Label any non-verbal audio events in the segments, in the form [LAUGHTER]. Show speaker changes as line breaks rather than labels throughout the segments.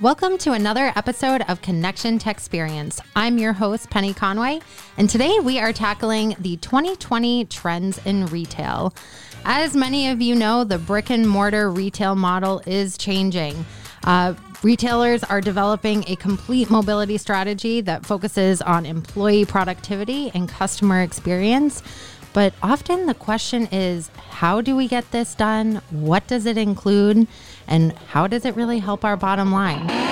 Welcome to another episode of Connection Tech Experience. I'm your host, Penny Conway, and today we are tackling the 2020 trends in retail. As many of you know, the brick and mortar retail model is changing. Uh, retailers are developing a complete mobility strategy that focuses on employee productivity and customer experience. But often the question is how do we get this done? What does it include? And how does it really help our bottom line?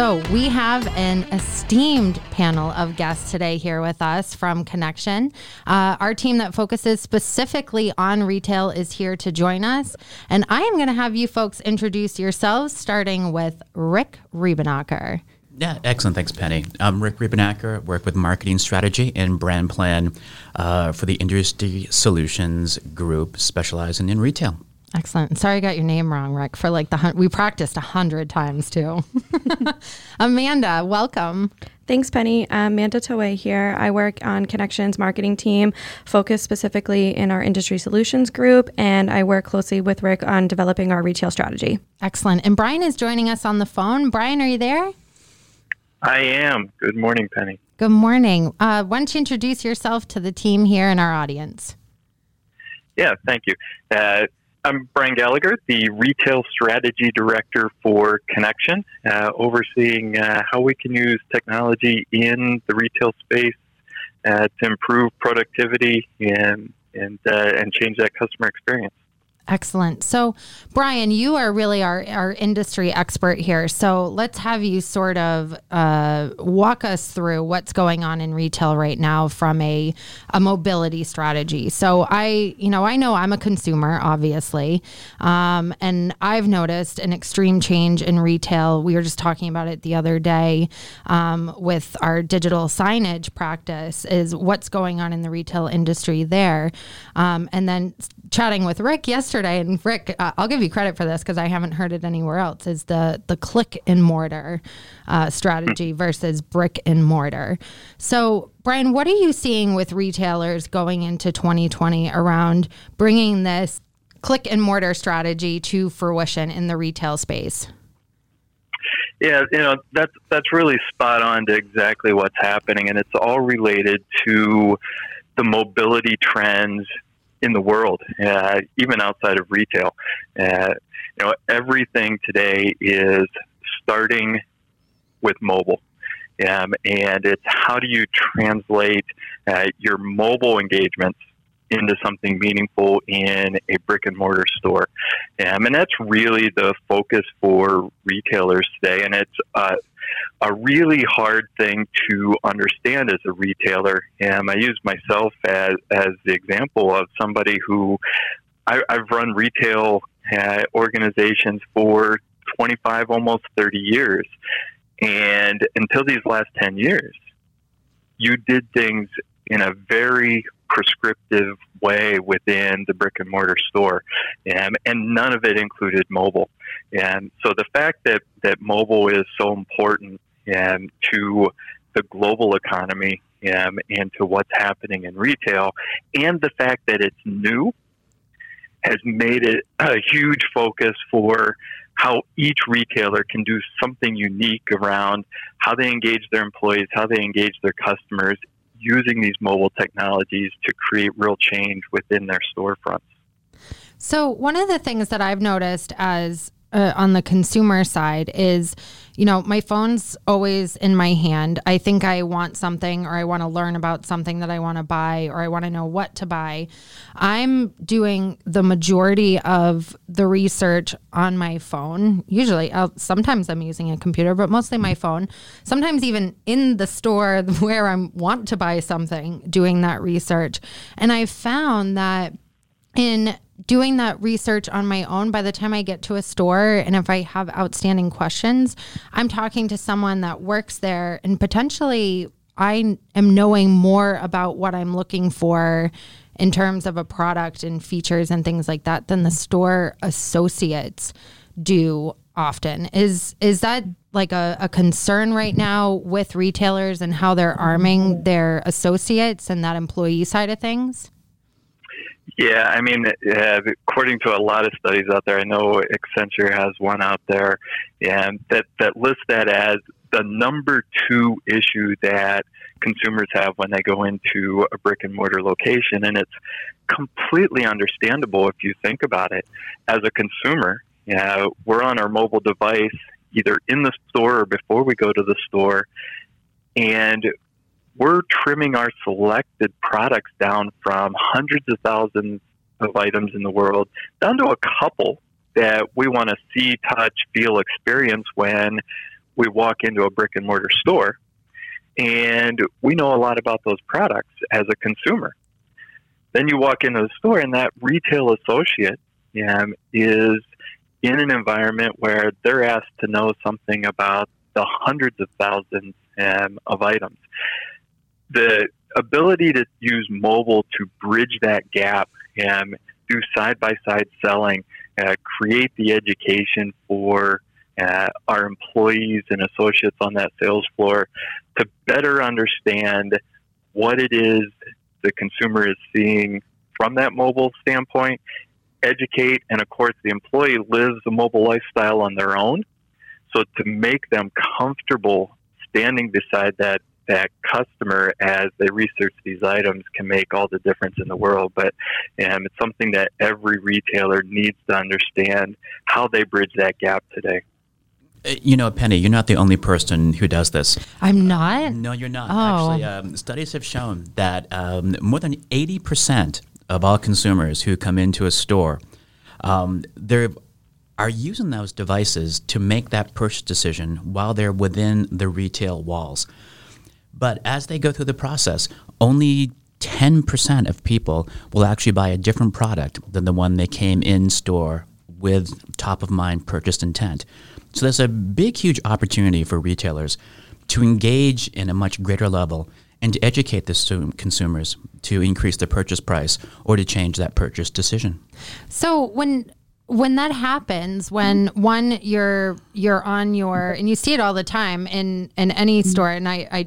So, we have an esteemed panel of guests today here with us from Connection. Uh, our team that focuses specifically on retail is here to join us. And I am going to have you folks introduce yourselves, starting with Rick Riebenacker.
Yeah, excellent. Thanks, Penny. I'm Rick Riebenacker. Work with marketing strategy and brand plan uh, for the Industry Solutions Group, specializing in retail.
Excellent. Sorry I got your name wrong, Rick. For like the hun- we practiced a hundred times too. [LAUGHS] Amanda, welcome.
Thanks, Penny. Amanda Toei here. I work on Connections marketing team, focused specifically in our industry solutions group, and I work closely with Rick on developing our retail strategy.
Excellent. And Brian is joining us on the phone. Brian, are you there?
I am. Good morning, Penny.
Good morning. Uh, why don't you introduce yourself to the team here and our audience?
Yeah, thank you. Uh, I'm Brian Gallagher, the Retail Strategy Director for Connection, uh, overseeing uh, how we can use technology in the retail space uh, to improve productivity and and uh, and change that customer experience.
Excellent. So, Brian, you are really our, our industry expert here. So, let's have you sort of uh, walk us through what's going on in retail right now from a, a mobility strategy. So, I, you know, I know I'm a consumer, obviously, um, and I've noticed an extreme change in retail. We were just talking about it the other day um, with our digital signage practice, is what's going on in the retail industry there. Um, and then chatting with Rick yesterday, and Rick, uh, I'll give you credit for this because I haven't heard it anywhere else. Is the the click and mortar uh, strategy versus brick and mortar? So, Brian, what are you seeing with retailers going into 2020 around bringing this click and mortar strategy to fruition in the retail space?
Yeah, you know that's that's really spot on to exactly what's happening, and it's all related to the mobility trends in the world, uh, even outside of retail. Uh, you know, everything today is starting with mobile. Um, and it's how do you translate uh, your mobile engagements into something meaningful in a brick and mortar store. Um, and that's really the focus for retailers today. And it's uh, a really hard thing to understand as a retailer. And I use myself as, as the example of somebody who I, have run retail uh, organizations for 25, almost 30 years. And until these last 10 years, you did things in a very prescriptive way within the brick and mortar store, and, and none of it included mobile. And so the fact that, that mobile is so important and to the global economy um, and to what's happening in retail, and the fact that it's new has made it a huge focus for how each retailer can do something unique around how they engage their employees, how they engage their customers, using these mobile technologies to create real change within their storefronts.
So, one of the things that I've noticed as uh, on the consumer side is, you know, my phone's always in my hand. I think I want something or I want to learn about something that I want to buy or I want to know what to buy. I'm doing the majority of the research on my phone. Usually, I'll, sometimes I'm using a computer, but mostly my phone. Sometimes even in the store [LAUGHS] where I want to buy something, doing that research. And I found that in doing that research on my own by the time I get to a store and if I have outstanding questions, I'm talking to someone that works there and potentially I am knowing more about what I'm looking for in terms of a product and features and things like that than the store associates do often. Is is that like a, a concern right now with retailers and how they're arming their associates and that employee side of things?
Yeah, I mean, uh, according to a lot of studies out there, I know Accenture has one out there, and that that lists that as the number two issue that consumers have when they go into a brick and mortar location, and it's completely understandable if you think about it. As a consumer, you know, we're on our mobile device either in the store or before we go to the store, and we're trimming our selected products down from hundreds of thousands of items in the world down to a couple that we want to see, touch, feel, experience when we walk into a brick and mortar store. And we know a lot about those products as a consumer. Then you walk into the store, and that retail associate um, is in an environment where they're asked to know something about the hundreds of thousands um, of items. The ability to use mobile to bridge that gap and do side by side selling, uh, create the education for uh, our employees and associates on that sales floor to better understand what it is the consumer is seeing from that mobile standpoint educate, and of course, the employee lives a mobile lifestyle on their own. So to make them comfortable standing beside that that customer as they research these items can make all the difference in the world. But um, it's something that every retailer needs to understand how they bridge that gap today.
Uh, you know, Penny, you're not the only person who does this.
I'm not.
No, you're not.
Oh.
Actually, um, studies have shown that um, more than 80% of all consumers who come into a store, um, they are using those devices to make that purchase decision while they're within the retail walls. But as they go through the process, only 10% of people will actually buy a different product than the one they came in store with top of mind purchase intent. So there's a big, huge opportunity for retailers to engage in a much greater level and to educate the consumers to increase the purchase price or to change that purchase decision.
So when when that happens, when one you're you're on your and you see it all the time in in any store, and I I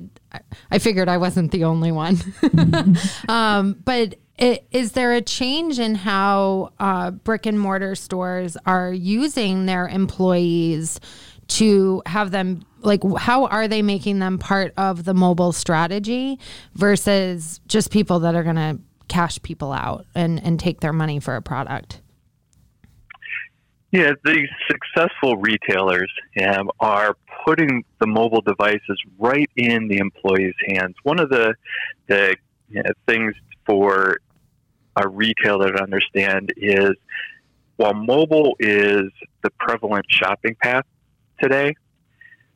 I figured I wasn't the only one, [LAUGHS] [LAUGHS] um, but. It, is there a change in how uh, brick and mortar stores are using their employees to have them like how are they making them part of the mobile strategy versus just people that are going to cash people out and and take their money for a product
yeah the successful retailers um, are putting the mobile devices right in the employees hands. One of the the you know, things for a retailer to understand is while mobile is the prevalent shopping path today,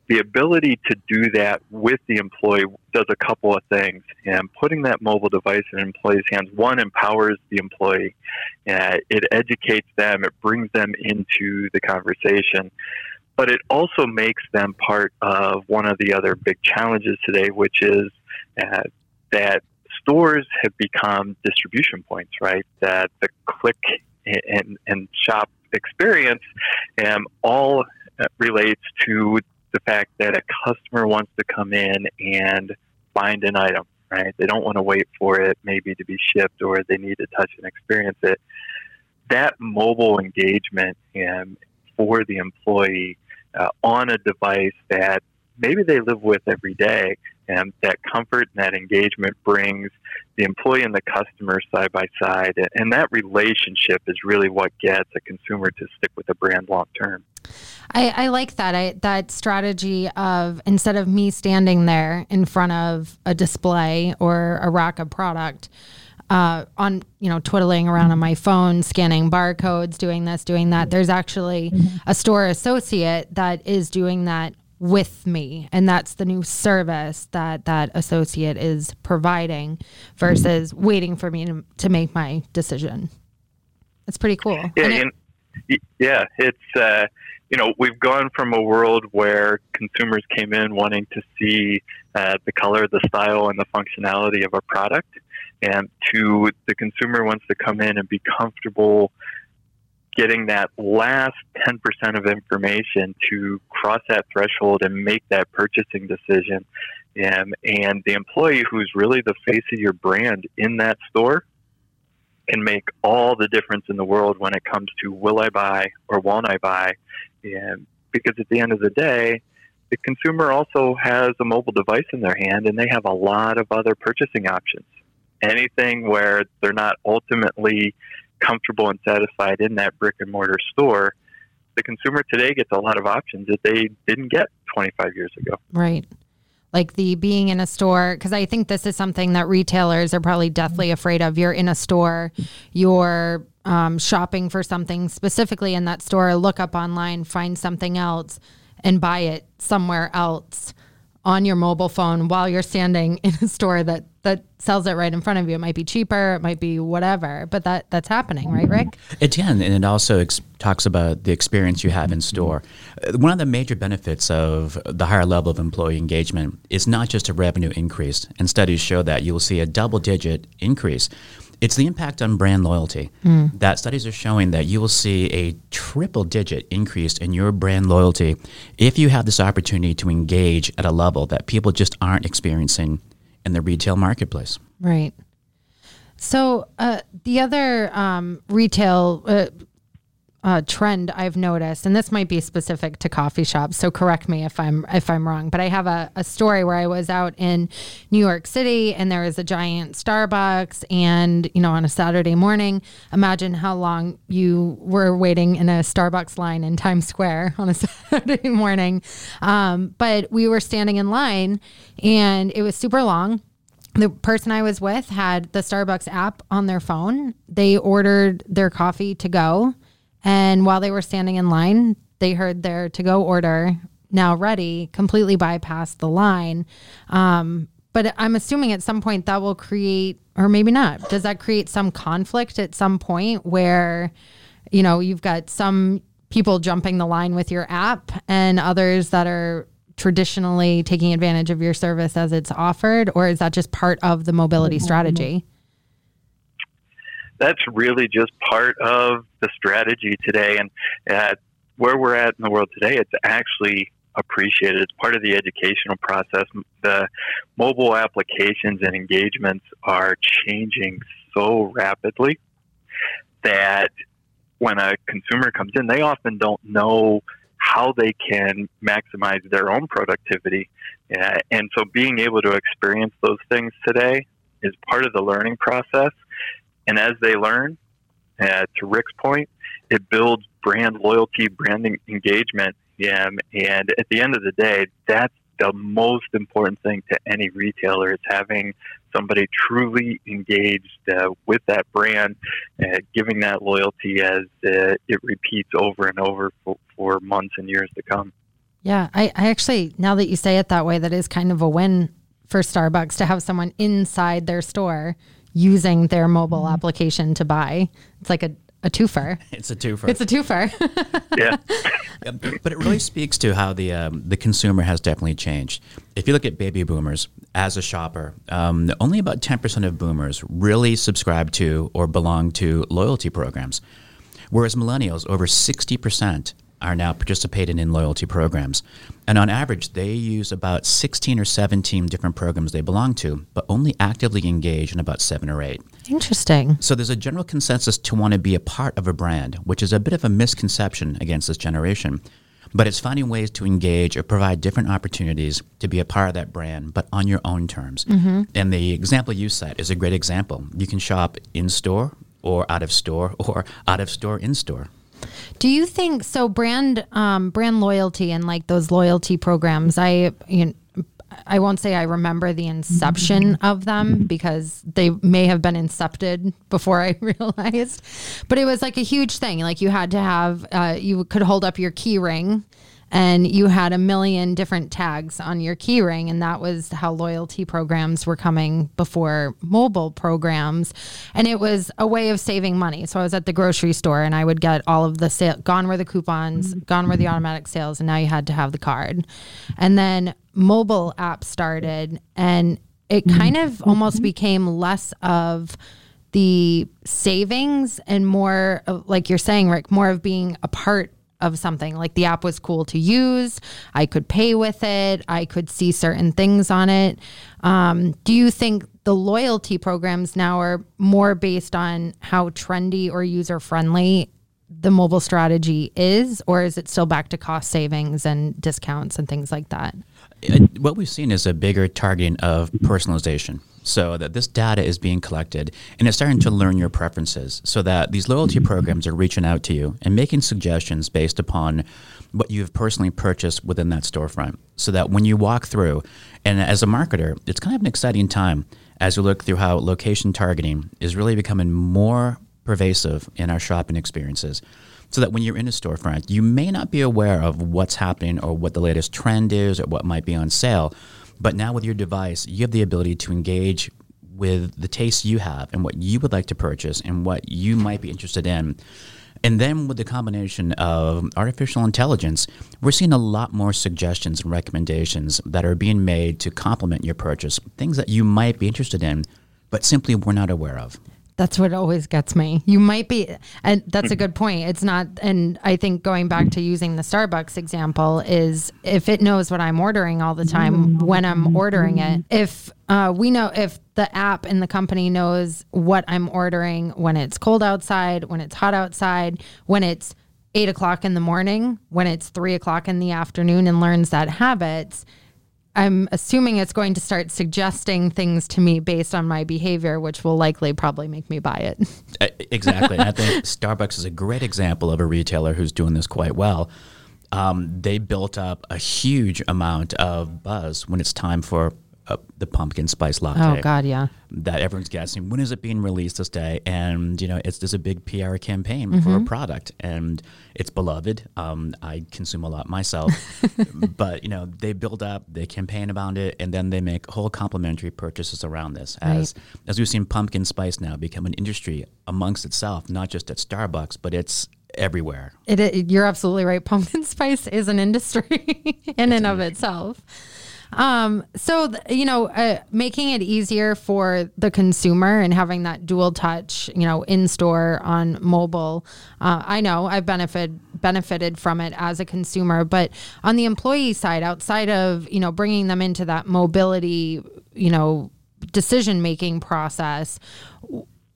the ability to do that with the employee does a couple of things. And putting that mobile device in an employee's hands, one, empowers the employee. Uh, it educates them, it brings them into the conversation. But it also makes them part of one of the other big challenges today, which is uh, that stores have become distribution points, right? That the click and, and shop experience um, all relates to the fact that a customer wants to come in and find an item, right? They don't want to wait for it maybe to be shipped or they need to touch and experience it. That mobile engagement um, for the employee uh, on a device that maybe they live with every day and that comfort and that engagement brings the employee and the customer side by side and that relationship is really what gets a consumer to stick with a brand long term
I, I like that. I, that strategy of instead of me standing there in front of a display or a rack of product, uh, on you know twiddling around on my phone, scanning barcodes, doing this, doing that. There's actually a store associate that is doing that with me, and that's the new service that that associate is providing versus waiting for me to, to make my decision. It's pretty cool.
Yeah, and it, yeah, it's. Uh, you know, we've gone from a world where consumers came in wanting to see uh, the color, the style, and the functionality of a product, and to the consumer wants to come in and be comfortable getting that last 10% of information to cross that threshold and make that purchasing decision. And, and the employee who's really the face of your brand in that store can make all the difference in the world when it comes to will I buy or won't I buy. And because at the end of the day, the consumer also has a mobile device in their hand and they have a lot of other purchasing options. Anything where they're not ultimately comfortable and satisfied in that brick and mortar store, the consumer today gets a lot of options that they didn't get 25 years ago.
Right. Like the being in a store, because I think this is something that retailers are probably deathly afraid of. You're in a store, you're um, shopping for something specifically in that store, look up online, find something else, and buy it somewhere else on your mobile phone while you're standing [LAUGHS] in a store that that sells it right in front of you. It might be cheaper, it might be whatever, but that that's happening, right, Rick?
It can, and it also ex- talks about the experience you have in store. Uh, One of the major benefits of the higher level of employee engagement is not just a revenue increase, and studies show that you will see a double-digit increase. It's the impact on brand loyalty. That studies are showing that you will see a triple digit increase in your brand loyalty if you have this opportunity to engage at a level that people just aren't experiencing in the retail marketplace.
Right. So uh, the other um, retail uh, uh, trend I've noticed, and this might be specific to coffee shops, so correct me if I'm if I'm wrong. But I have a, a story where I was out in New York City, and there was a giant Starbucks, and you know, on a Saturday morning, imagine how long you were waiting in a Starbucks line in Times Square [LAUGHS] on a Saturday morning. Um, but we were standing in line, and it was super long the person I was with had the Starbucks app on their phone. They ordered their coffee to go. And while they were standing in line, they heard their to go order now ready, completely bypassed the line. Um, but I'm assuming at some point that will create, or maybe not, does that create some conflict at some point where, you know, you've got some people jumping the line with your app and others that are traditionally taking advantage of your service as it's offered, or is that just part of the mobility strategy?
That's really just part of the strategy today. And at where we're at in the world today, it's actually appreciated. It's part of the educational process. The mobile applications and engagements are changing so rapidly that when a consumer comes in, they often don't know how they can maximize their own productivity. Uh, and so being able to experience those things today is part of the learning process. And as they learn, uh, to Rick's point, it builds brand loyalty, branding engagement. Um, and at the end of the day, that's the most important thing to any retailer is having somebody truly engaged uh, with that brand, uh, giving that loyalty as uh, it repeats over and over for, for months and years to come.
Yeah, I, I actually, now that you say it that way, that is kind of a win for Starbucks to have someone inside their store using their mobile application to buy. It's like a, a twofer. [LAUGHS]
It's a twofer.
It's a twofer. [LAUGHS]
Yeah.
Yeah, but it really speaks to how the um, the consumer has definitely changed. If you look at baby boomers as a shopper, um, only about ten percent of boomers really subscribe to or belong to loyalty programs, whereas millennials, over sixty percent, are now participating in loyalty programs. And on average, they use about 16 or 17 different programs they belong to, but only actively engage in about seven or eight.
Interesting.
So there's a general consensus to want to be a part of a brand, which is a bit of a misconception against this generation. But it's finding ways to engage or provide different opportunities to be a part of that brand, but on your own terms. Mm-hmm. And the example you set is a great example. You can shop in store or out of store or out of store in store.
Do you think so? Brand um, brand loyalty and like those loyalty programs. I you know, I won't say I remember the inception of them because they may have been incepted before I [LAUGHS] realized, but it was like a huge thing. Like you had to have uh, you could hold up your key ring. And you had a million different tags on your key ring, and that was how loyalty programs were coming before mobile programs. And it was a way of saving money. So I was at the grocery store and I would get all of the sale gone were the coupons, mm-hmm. gone were the mm-hmm. automatic sales, and now you had to have the card. And then mobile apps started and it mm-hmm. kind of almost became less of the savings and more, of, like you're saying, Rick, more of being a part of something. Like the app was cool to use. I could pay with it. I could see certain things on it. Um, do you think the loyalty programs now are more based on how trendy or user friendly the mobile strategy is, or is it still back to cost savings and discounts and things like that?
Uh, what we've seen is a bigger targeting of personalization. So that this data is being collected and it's starting to learn your preferences so that these loyalty programs are reaching out to you and making suggestions based upon what you've personally purchased within that storefront. So that when you walk through, and as a marketer, it's kind of an exciting time as you look through how location targeting is really becoming more pervasive in our shopping experiences. So that when you're in a storefront, you may not be aware of what's happening or what the latest trend is or what might be on sale. But now with your device, you have the ability to engage with the tastes you have and what you would like to purchase and what you might be interested in. And then with the combination of artificial intelligence, we're seeing a lot more suggestions and recommendations that are being made to complement your purchase, things that you might be interested in, but simply were not aware of.
That's what always gets me. You might be, and that's a [CLEARS THROAT] good point. It's not, and I think going back to using the Starbucks example is if it knows what I'm ordering all the time when I'm ordering it, if uh, we know, if the app and the company knows what I'm ordering when it's cold outside, when it's hot outside, when it's eight o'clock in the morning, when it's three o'clock in the afternoon, and learns that habits I'm assuming it's going to start suggesting things to me based on my behavior, which will likely probably make me buy
it. [LAUGHS] exactly. I think Starbucks is a great example of a retailer who's doing this quite well. Um, they built up a huge amount of buzz when it's time for uh, the pumpkin spice latte.
Oh God, yeah.
That everyone's guessing when is it being released this day, and you know it's there's a big PR campaign mm-hmm. for a product, and it's beloved. Um, I consume a lot myself, [LAUGHS] but you know they build up, they campaign about it, and then they make whole complimentary purchases around this. As right. as we've seen pumpkin spice now become an industry amongst itself, not just at Starbucks, but it's everywhere.
It, it, you're absolutely right. Pumpkin [LAUGHS] spice is an industry [LAUGHS] in it's and of itself. Um, so th- you know, uh, making it easier for the consumer and having that dual touch, you know, in store on mobile. Uh, I know I've benefited benefited from it as a consumer, but on the employee side, outside of you know bringing them into that mobility, you know, decision making process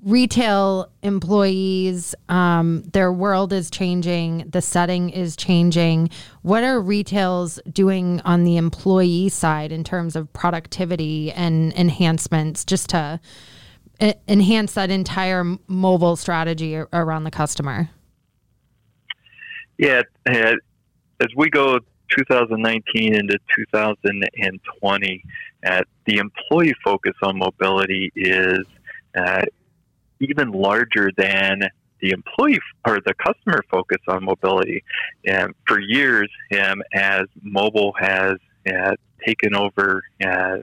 retail employees, um, their world is changing, the setting is changing. What are retails doing on the employee side in terms of productivity and enhancements just to enhance that entire mobile strategy around the customer?
Yeah, as we go 2019 into 2020, uh, the employee focus on mobility is uh, even larger than the employee or the customer focus on mobility. And for years, um, as mobile has uh, taken over uh,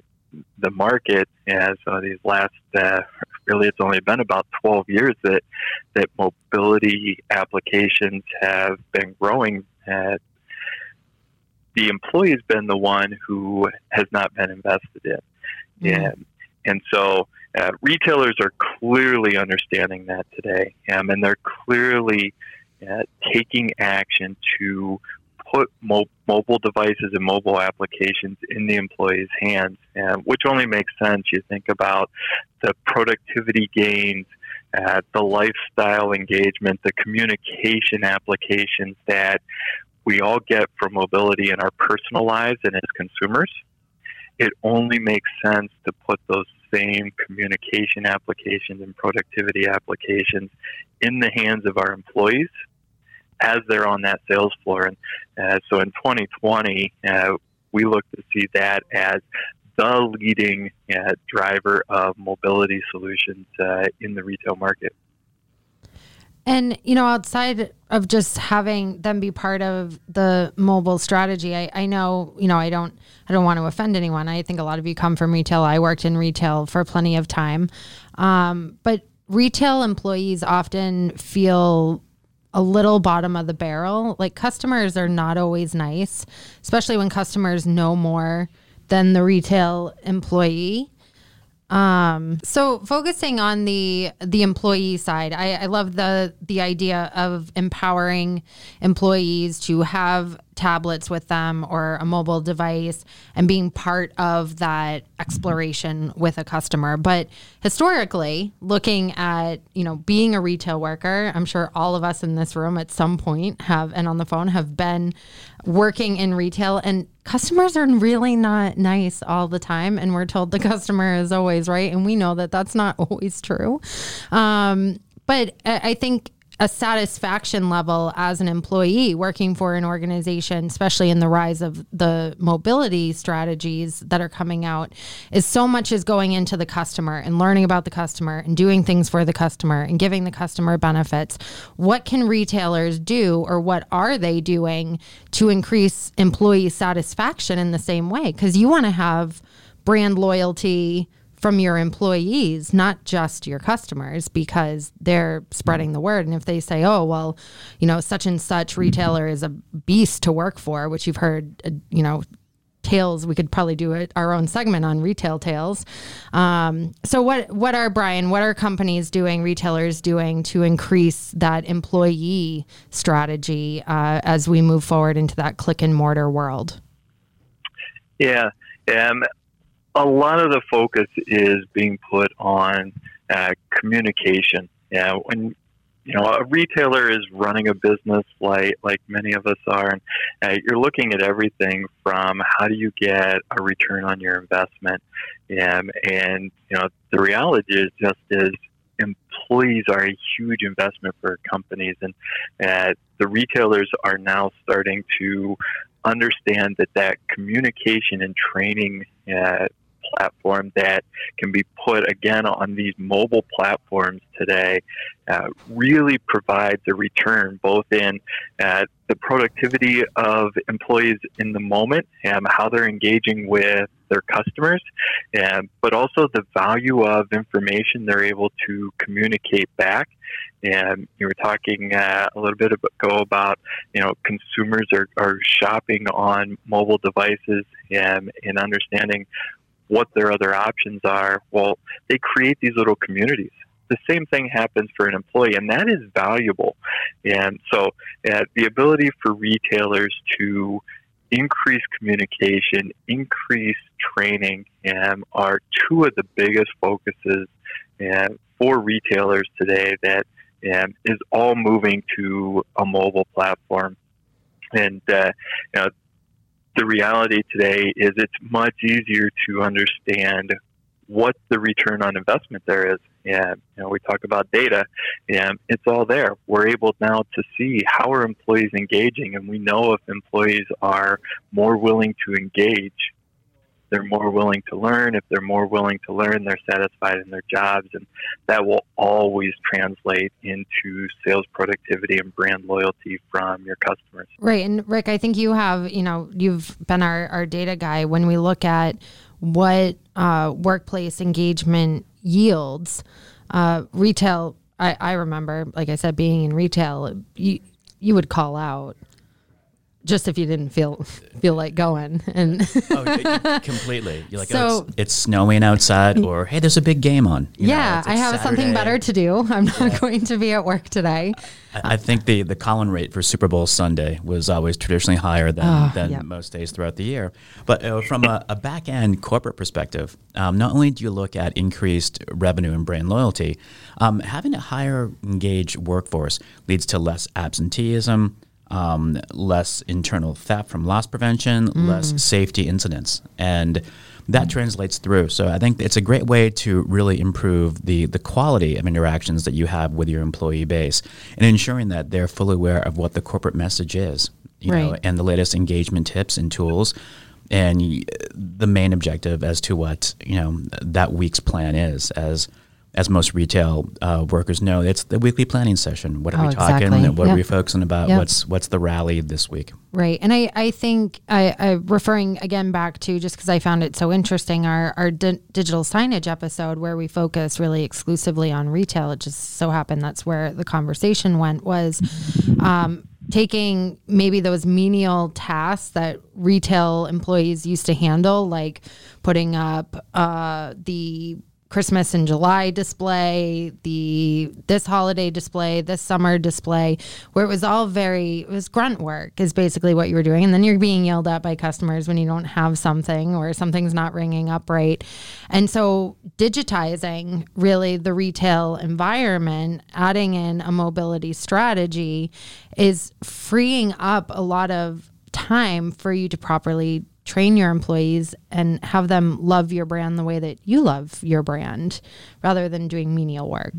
the market, as uh, these last uh, really it's only been about 12 years that that mobility applications have been growing. Uh, the employee has been the one who has not been invested in. Mm-hmm. And, and so uh, retailers are clearly understanding that today, um, and they're clearly uh, taking action to put mo- mobile devices and mobile applications in the employee's hands, uh, which only makes sense. You think about the productivity gains, uh, the lifestyle engagement, the communication applications that we all get from mobility in our personal lives and as consumers. It only makes sense to put those same communication applications and productivity applications in the hands of our employees as they're on that sales floor. And uh, so in 2020, uh, we look to see that as the leading uh, driver of mobility solutions uh, in the retail market.
And you know, outside of just having them be part of the mobile strategy, I, I know you know I don't I don't want to offend anyone. I think a lot of you come from retail. I worked in retail for plenty of time, um, but retail employees often feel a little bottom of the barrel. Like customers are not always nice, especially when customers know more than the retail employee. Um, so focusing on the the employee side, I, I love the the idea of empowering employees to have tablets with them or a mobile device and being part of that exploration with a customer. But historically, looking at, you know, being a retail worker, I'm sure all of us in this room at some point have and on the phone have been working in retail and customers are really not nice all the time and we're told the [LAUGHS] customer is always right and we know that that's not [LAUGHS] always true. Um, but I think a satisfaction level as an employee working for an organization, especially in the rise of the mobility strategies that are coming out, is so much is going into the customer and learning about the customer and doing things for the customer and giving the customer benefits. What can retailers do or what are they doing to increase employee satisfaction in the same way? Because you want to have brand loyalty from your employees, not just your customers, because they're spreading the word. And if they say, oh, well, you know, such and such retailer is a beast to work for, which you've heard, uh, you know, tales, we could probably do our own segment on retail tales. Um, so what, what are, Brian, what are companies doing, retailers doing to increase that employee strategy uh, as we move forward into that click and mortar world?
Yeah. Um, a lot of the focus is being put on uh, communication. Yeah, when you know a retailer is running a business like like many of us are, and uh, you're looking at everything from how do you get a return on your investment, um, and you know the reality is just is employees are a huge investment for companies, and uh, the retailers are now starting to understand that that communication and training uh, platform that can be put again on these mobile platforms today uh, really provides a return both in uh, the productivity of employees in the moment and how they're engaging with their customers, and, but also the value of information they're able to communicate back. And you were talking uh, a little bit ago about, you know, consumers are, are shopping on mobile devices and, and understanding what their other options are, well, they create these little communities. The same thing happens for an employee, and that is valuable. And so, uh, the ability for retailers to increase communication, increase training, um, are two of the biggest focuses uh, for retailers today. That um, is all moving to a mobile platform, and uh, you know, the reality today is it's much easier to understand what the return on investment there is. And you know, we talk about data, and it's all there. We're able now to see how are employees engaging, and we know if employees are more willing to engage they're more willing to learn. If they're more willing to learn, they're satisfied in their jobs, and that will always translate into sales productivity and brand loyalty from your customers.
Right, and Rick, I think you have, you know, you've been our, our data guy. When we look at what uh, workplace engagement yields, uh, retail. I, I remember, like I said, being in retail, you you would call out just if you didn't feel feel like going and
oh, [LAUGHS] completely you're like so, oh, it's, it's, snowing outside or hey there's a big game on
you yeah know, i have Saturday. something better to do i'm not yeah. going to be at work today
I, I, think the the call-in rate for super bowl sunday was always traditionally higher than, oh, than yep. most days throughout the year but uh, from a, a, back end corporate perspective um, not only do you look at increased revenue and brand loyalty um, having a higher engaged workforce leads to less absenteeism um, less internal theft from loss prevention, mm. less safety incidents, and that translates through. So I think it's a great way to really improve the the quality of interactions that you have with your employee base, and ensuring that they're fully aware of what the corporate message is, you right. know, and the latest engagement tips and tools. And the main objective as to what you know that week's plan is, as as most retail uh, workers know, it's the weekly planning session. What are oh, we talking? Exactly. What yep. are we focusing about? Yep. What's what's the rally this week?
Right, and I I think I, I referring again back to just because I found it so interesting our our di- digital signage episode where we focus really exclusively on retail. It just so happened that's where the conversation went was. Um, taking maybe those menial tasks that retail employees used to handle, like putting up uh, the Christmas in July display, the this holiday display, this summer display, where it was all very it was grunt work is basically what you were doing, and then you're being yelled at by customers when you don't have something or something's not ringing up right, and so digitizing really the retail environment, adding in a mobility strategy, is freeing up a lot of time for you to properly train your employees and have them love your brand the way that you love your brand rather than doing menial work.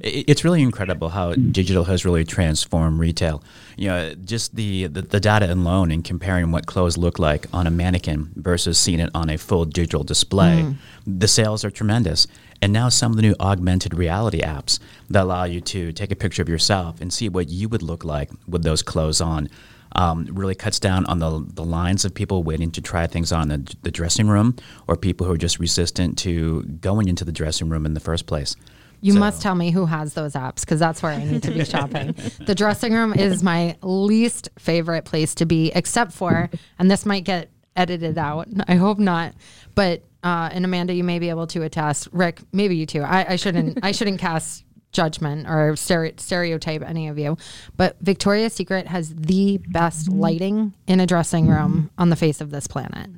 It's really incredible how digital has really transformed retail. You know, just the, the, the data alone and comparing what clothes look like on a mannequin versus seeing it on a full digital display, mm. the sales are tremendous. And now some of the new augmented reality apps that allow you to take a picture of yourself and see what you would look like with those clothes on um, really cuts down on the, the lines of people waiting to try things on the, the dressing room or people who are just resistant to going into the dressing room in the first place.
You so. must tell me who has those apps because that's where I need to be [LAUGHS] shopping. the dressing room is my least favorite place to be, except for, and this might get edited out. [LAUGHS] I hope not. But uh, and Amanda, you may be able to attest. Rick, maybe you too. I, I shouldn't. I shouldn't cast judgment or stereotype any of you, but Victoria's Secret has the best lighting in a dressing room on the face of this planet.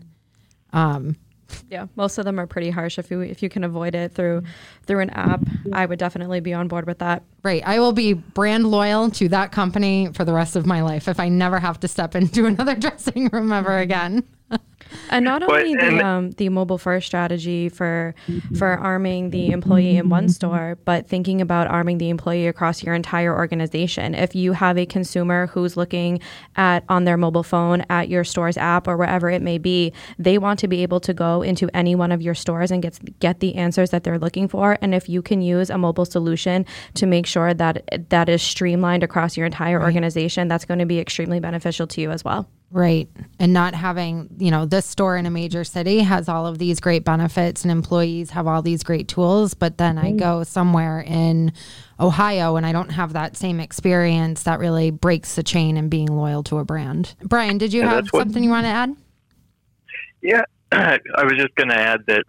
Um,
yeah, most of them are pretty harsh. If you if you can avoid it through through an app, I would definitely be on board with that.
Right, I will be brand loyal to that company for the rest of my life if I never have to step into [LAUGHS] another [LAUGHS] dressing room ever again [LAUGHS]
and not only the um, the mobile first strategy for for arming the employee in one store, but thinking about arming the employee across your entire organization. If you have a consumer who's looking at on their mobile phone at your store's app or wherever it may be, they want to be able to go into any one of your stores and get get the answers that they're looking for. And if you can use a mobile solution to make sure that that is streamlined across your entire organization, that's going to be extremely beneficial to you as well.
Right. And not having, you know, this store in a major city has all of these great benefits and employees have all these great tools, but then I mm-hmm. go somewhere in Ohio and I don't have that same experience that really breaks the chain and being loyal to a brand. Brian, did you yeah, have something you want to add?
Yeah, [CLEARS THROAT] I was just going to add that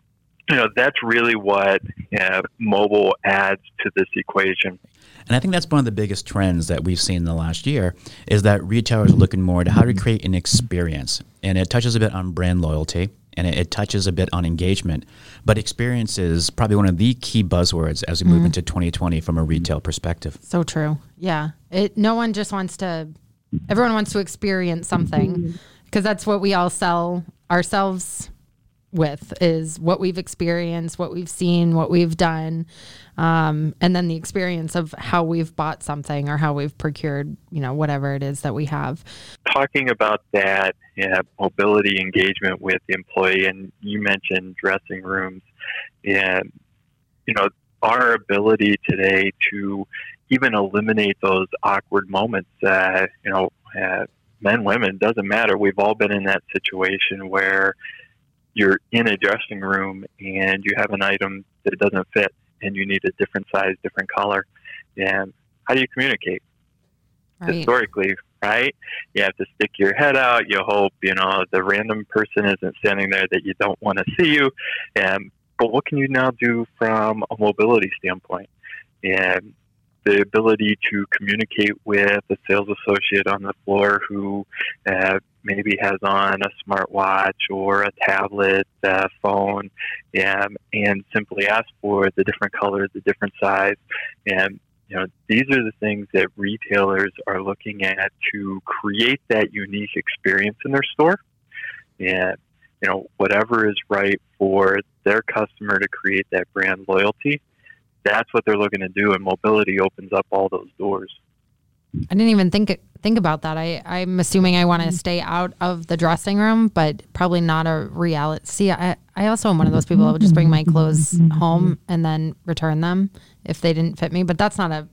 you know that's really what uh, mobile adds to this equation
and I think that's one of the biggest trends that we've seen in the last year is that retailers are looking more to how to create an experience. And it touches a bit on brand loyalty and it, it touches a bit on engagement. But experience is probably one of the key buzzwords as we move mm. into 2020 from a retail perspective.
So true. Yeah. It no one just wants to everyone wants to experience something because that's what we all sell ourselves with is what we've experienced, what we've seen, what we've done, um, and then the experience of how we've bought something or how we've procured, you know, whatever it is that we have.
Talking about that mobility engagement with the employee, and you mentioned dressing rooms, and you know, our ability today to even eliminate those awkward moments. Uh, you know, uh, men, women, doesn't matter. We've all been in that situation where you're in a dressing room and you have an item that doesn't fit and you need a different size, different color. And how do you communicate? Right. Historically, right? You have to stick your head out. You hope, you know, the random person isn't standing there that you don't want to see you. And, but what can you now do from a mobility standpoint? And the ability to communicate with a sales associate on the floor who uh, maybe has on a smartwatch or a tablet, phone, um, and simply ask for the different colors, the different size, and you know these are the things that retailers are looking at to create that unique experience in their store, and you know whatever is right for their customer to create that brand loyalty that's what they're looking to do, and mobility opens up all those doors.
I didn't even think think about that. I I'm assuming I want to mm-hmm. stay out of the dressing room, but probably not a reality. See, I I also am one of those people that would just bring mm-hmm. my clothes mm-hmm. home and then return them if they didn't fit me. But that's not a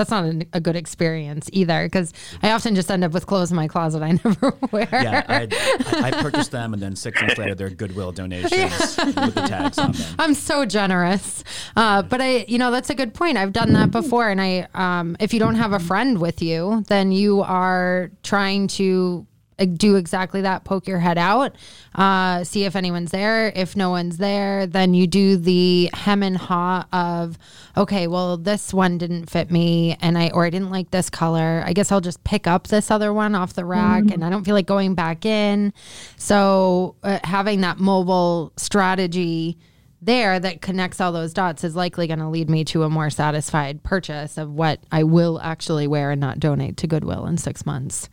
that's not a, a good experience either because I often just end up with clothes in my closet I [LAUGHS] never wear.
Yeah, I, I purchased them and then six months later they're Goodwill donations [LAUGHS] yeah. with the tags on them.
I'm so generous, uh, but I, you know, that's a good point. I've done that before, and I, um, if you don't have a friend with you, then you are trying to do exactly that. Poke your head out, uh, see if anyone's there. If no one's there, then you do the hem and haw of, okay, well, this one didn't fit me, and I or I didn't like this color. I guess I'll just pick up this other one off the rack, mm-hmm. and I don't feel like going back in. So uh, having that mobile strategy there that connects all those dots is likely going to lead me to a more satisfied purchase of what I will actually wear and not donate to Goodwill in six months.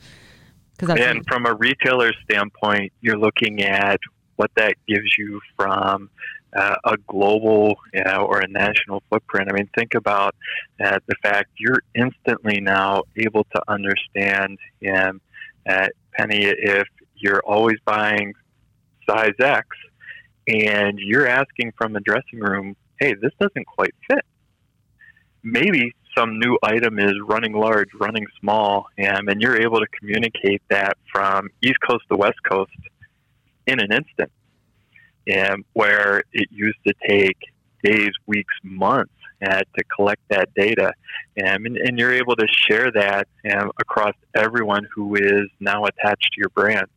And from a retailer standpoint, you're looking at what that gives you from uh, a global you know, or a national footprint. I mean, think about uh, the fact you're instantly now able to understand, um, uh, Penny, if you're always buying size X and you're asking from the dressing room, hey, this doesn't quite fit. Maybe some new item is running large, running small, and, and you're able to communicate that from East Coast to West Coast in an instant. And where it used to take days, weeks, months uh, to collect that data. and, and you're able to share that um, across everyone who is now attached to your brand.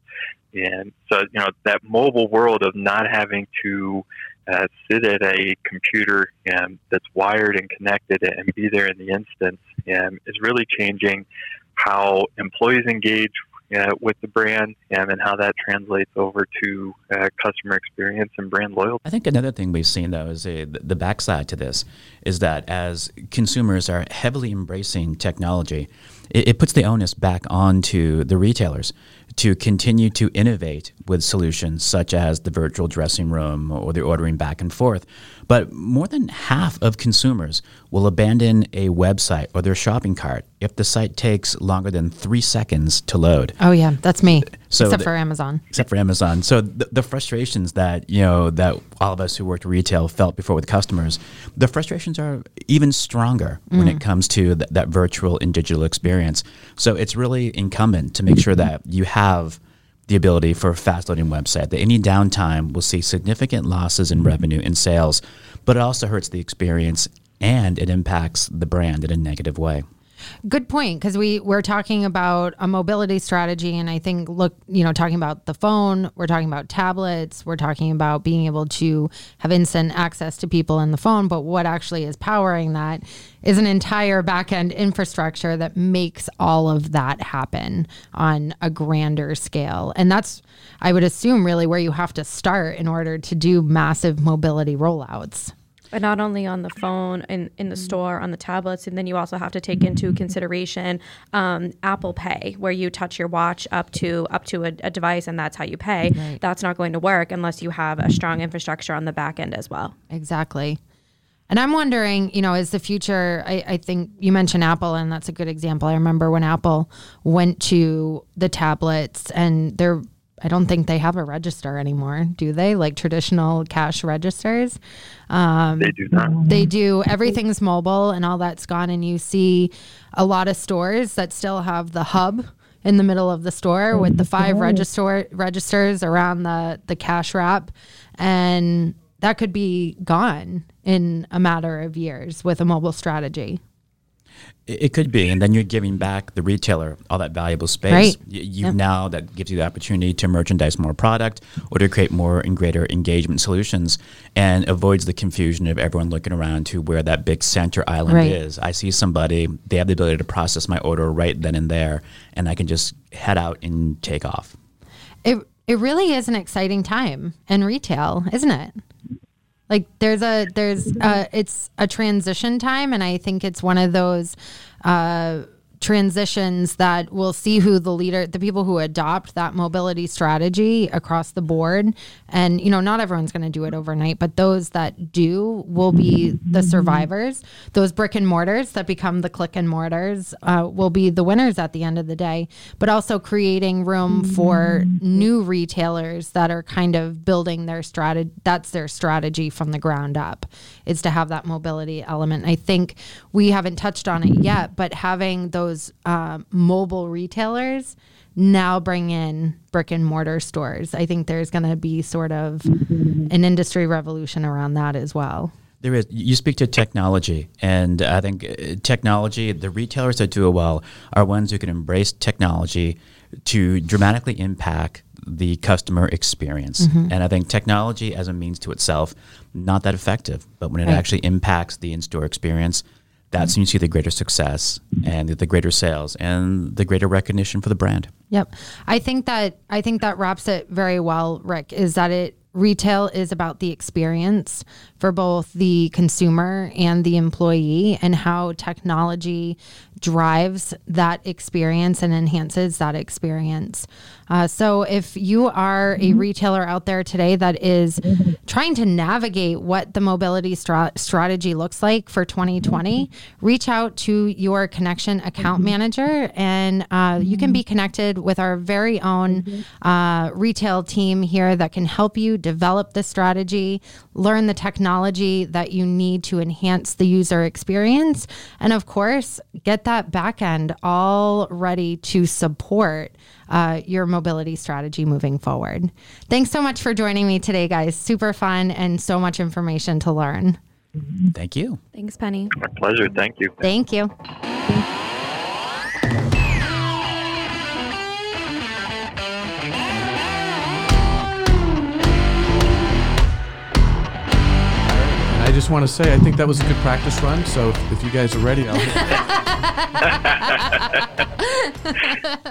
And so, you know, that mobile world of not having to uh, sit at a computer um, that's wired and connected and be there in the instance um, is really changing how employees engage uh, with the brand and how that translates over to uh, customer experience and brand loyalty.
I think another thing we've seen though is a, the backside to this is that as consumers are heavily embracing technology, it, it puts the onus back onto the retailers to continue to innovate with solutions such as the virtual dressing room or the ordering back and forth. But more than half of consumers will abandon a website or their shopping cart if the site takes longer than three seconds to load.
Oh yeah, that's me. So except the, for Amazon.
Except for Amazon. So the, the, frustrations that you know that all of us who worked retail felt before with customers, the frustrations are even stronger mm. when it mm. comes to th- that virtual and digital experience. So it's really incumbent to make sure that you have the ability for a fast loading website. That any downtime will see significant losses in revenue and sales, but it also hurts the experience and it impacts the brand in a negative way.
Good point because we we're talking about a mobility strategy, and I think look, you know, talking about the phone, we're talking about tablets, we're talking about being able to have instant access to people in the phone. But what actually is powering that is an entire backend infrastructure that makes all of that happen on a grander scale, and that's I would assume really where you have to start in order to do massive mobility rollouts
but not only on the phone in, in the store on the tablets and then you also have to take into consideration um, apple pay where you touch your watch up to up to a, a device and that's how you pay right. that's not going to work unless you have a strong infrastructure on the back end as well
exactly and I'm wondering, you know, is the future? I, I, think you mentioned Apple, and that's a good example. I remember when Apple went to the tablets, and they're I don't think they have a register anymore, do they? Like traditional cash registers.
Um, they do not.
They do. Everything's mobile and all that's gone. And you see a lot of stores that still have the hub in the middle of the store with the five register registers around the the cash wrap, and that could be gone in a matter of years with a mobile strategy.
It could be, and then you're giving back the retailer all that valuable space.
Right.
You, you yep. now that gives you the opportunity to merchandise more product or to create more and greater engagement solutions, and avoids the confusion of everyone looking around to where that big center island right. is. I see somebody; they have the ability to process my order right then and there, and I can just head out and take off.
It it really is an exciting time in retail, isn't it? Like there's a there's a, it's a transition time, and I think it's one of those. Uh, transitions that we'll see who the leader the people who adopt that mobility strategy across the board and you know not everyone's going to do it overnight but those that do will be the survivors. Those brick and mortars that become the click and mortars uh, will be the winners at the end of the day but also creating room for new retailers that are kind of building their strategy that's their strategy from the ground up is to have that mobility element. I think we haven't touched on it yet but having those uh, mobile retailers now bring in brick and mortar stores. I think there's going to be sort of an industry revolution around that as well.
There is. You speak to technology, and I think uh, technology, the retailers that do it well are ones who can embrace technology to dramatically impact the customer experience. Mm-hmm. And I think technology as a means to itself, not that effective, but when it right. actually impacts the in store experience, that's when you see the greater success and the greater sales and the greater recognition for the brand.
Yep. I think that I think that wraps it very well, Rick, is that it retail is about the experience for both the consumer and the employee and how technology drives that experience and enhances that experience. Uh, so, if you are a mm-hmm. retailer out there today that is trying to navigate what the mobility stra- strategy looks like for 2020, reach out to your connection account mm-hmm. manager and uh, you can be connected with our very own mm-hmm. uh, retail team here that can help you develop the strategy, learn the technology that you need to enhance the user experience, and of course, get that back end all ready to support uh, your mobility strategy moving forward. Thanks so much for joining me today, guys. Super fun and so much information to learn.
Thank you.
Thanks, Penny.
My pleasure. Thank you.
Thank you.
I just want to say I think that was a good practice run. So if, if you guys are ready, I'll. [LAUGHS] [LAUGHS]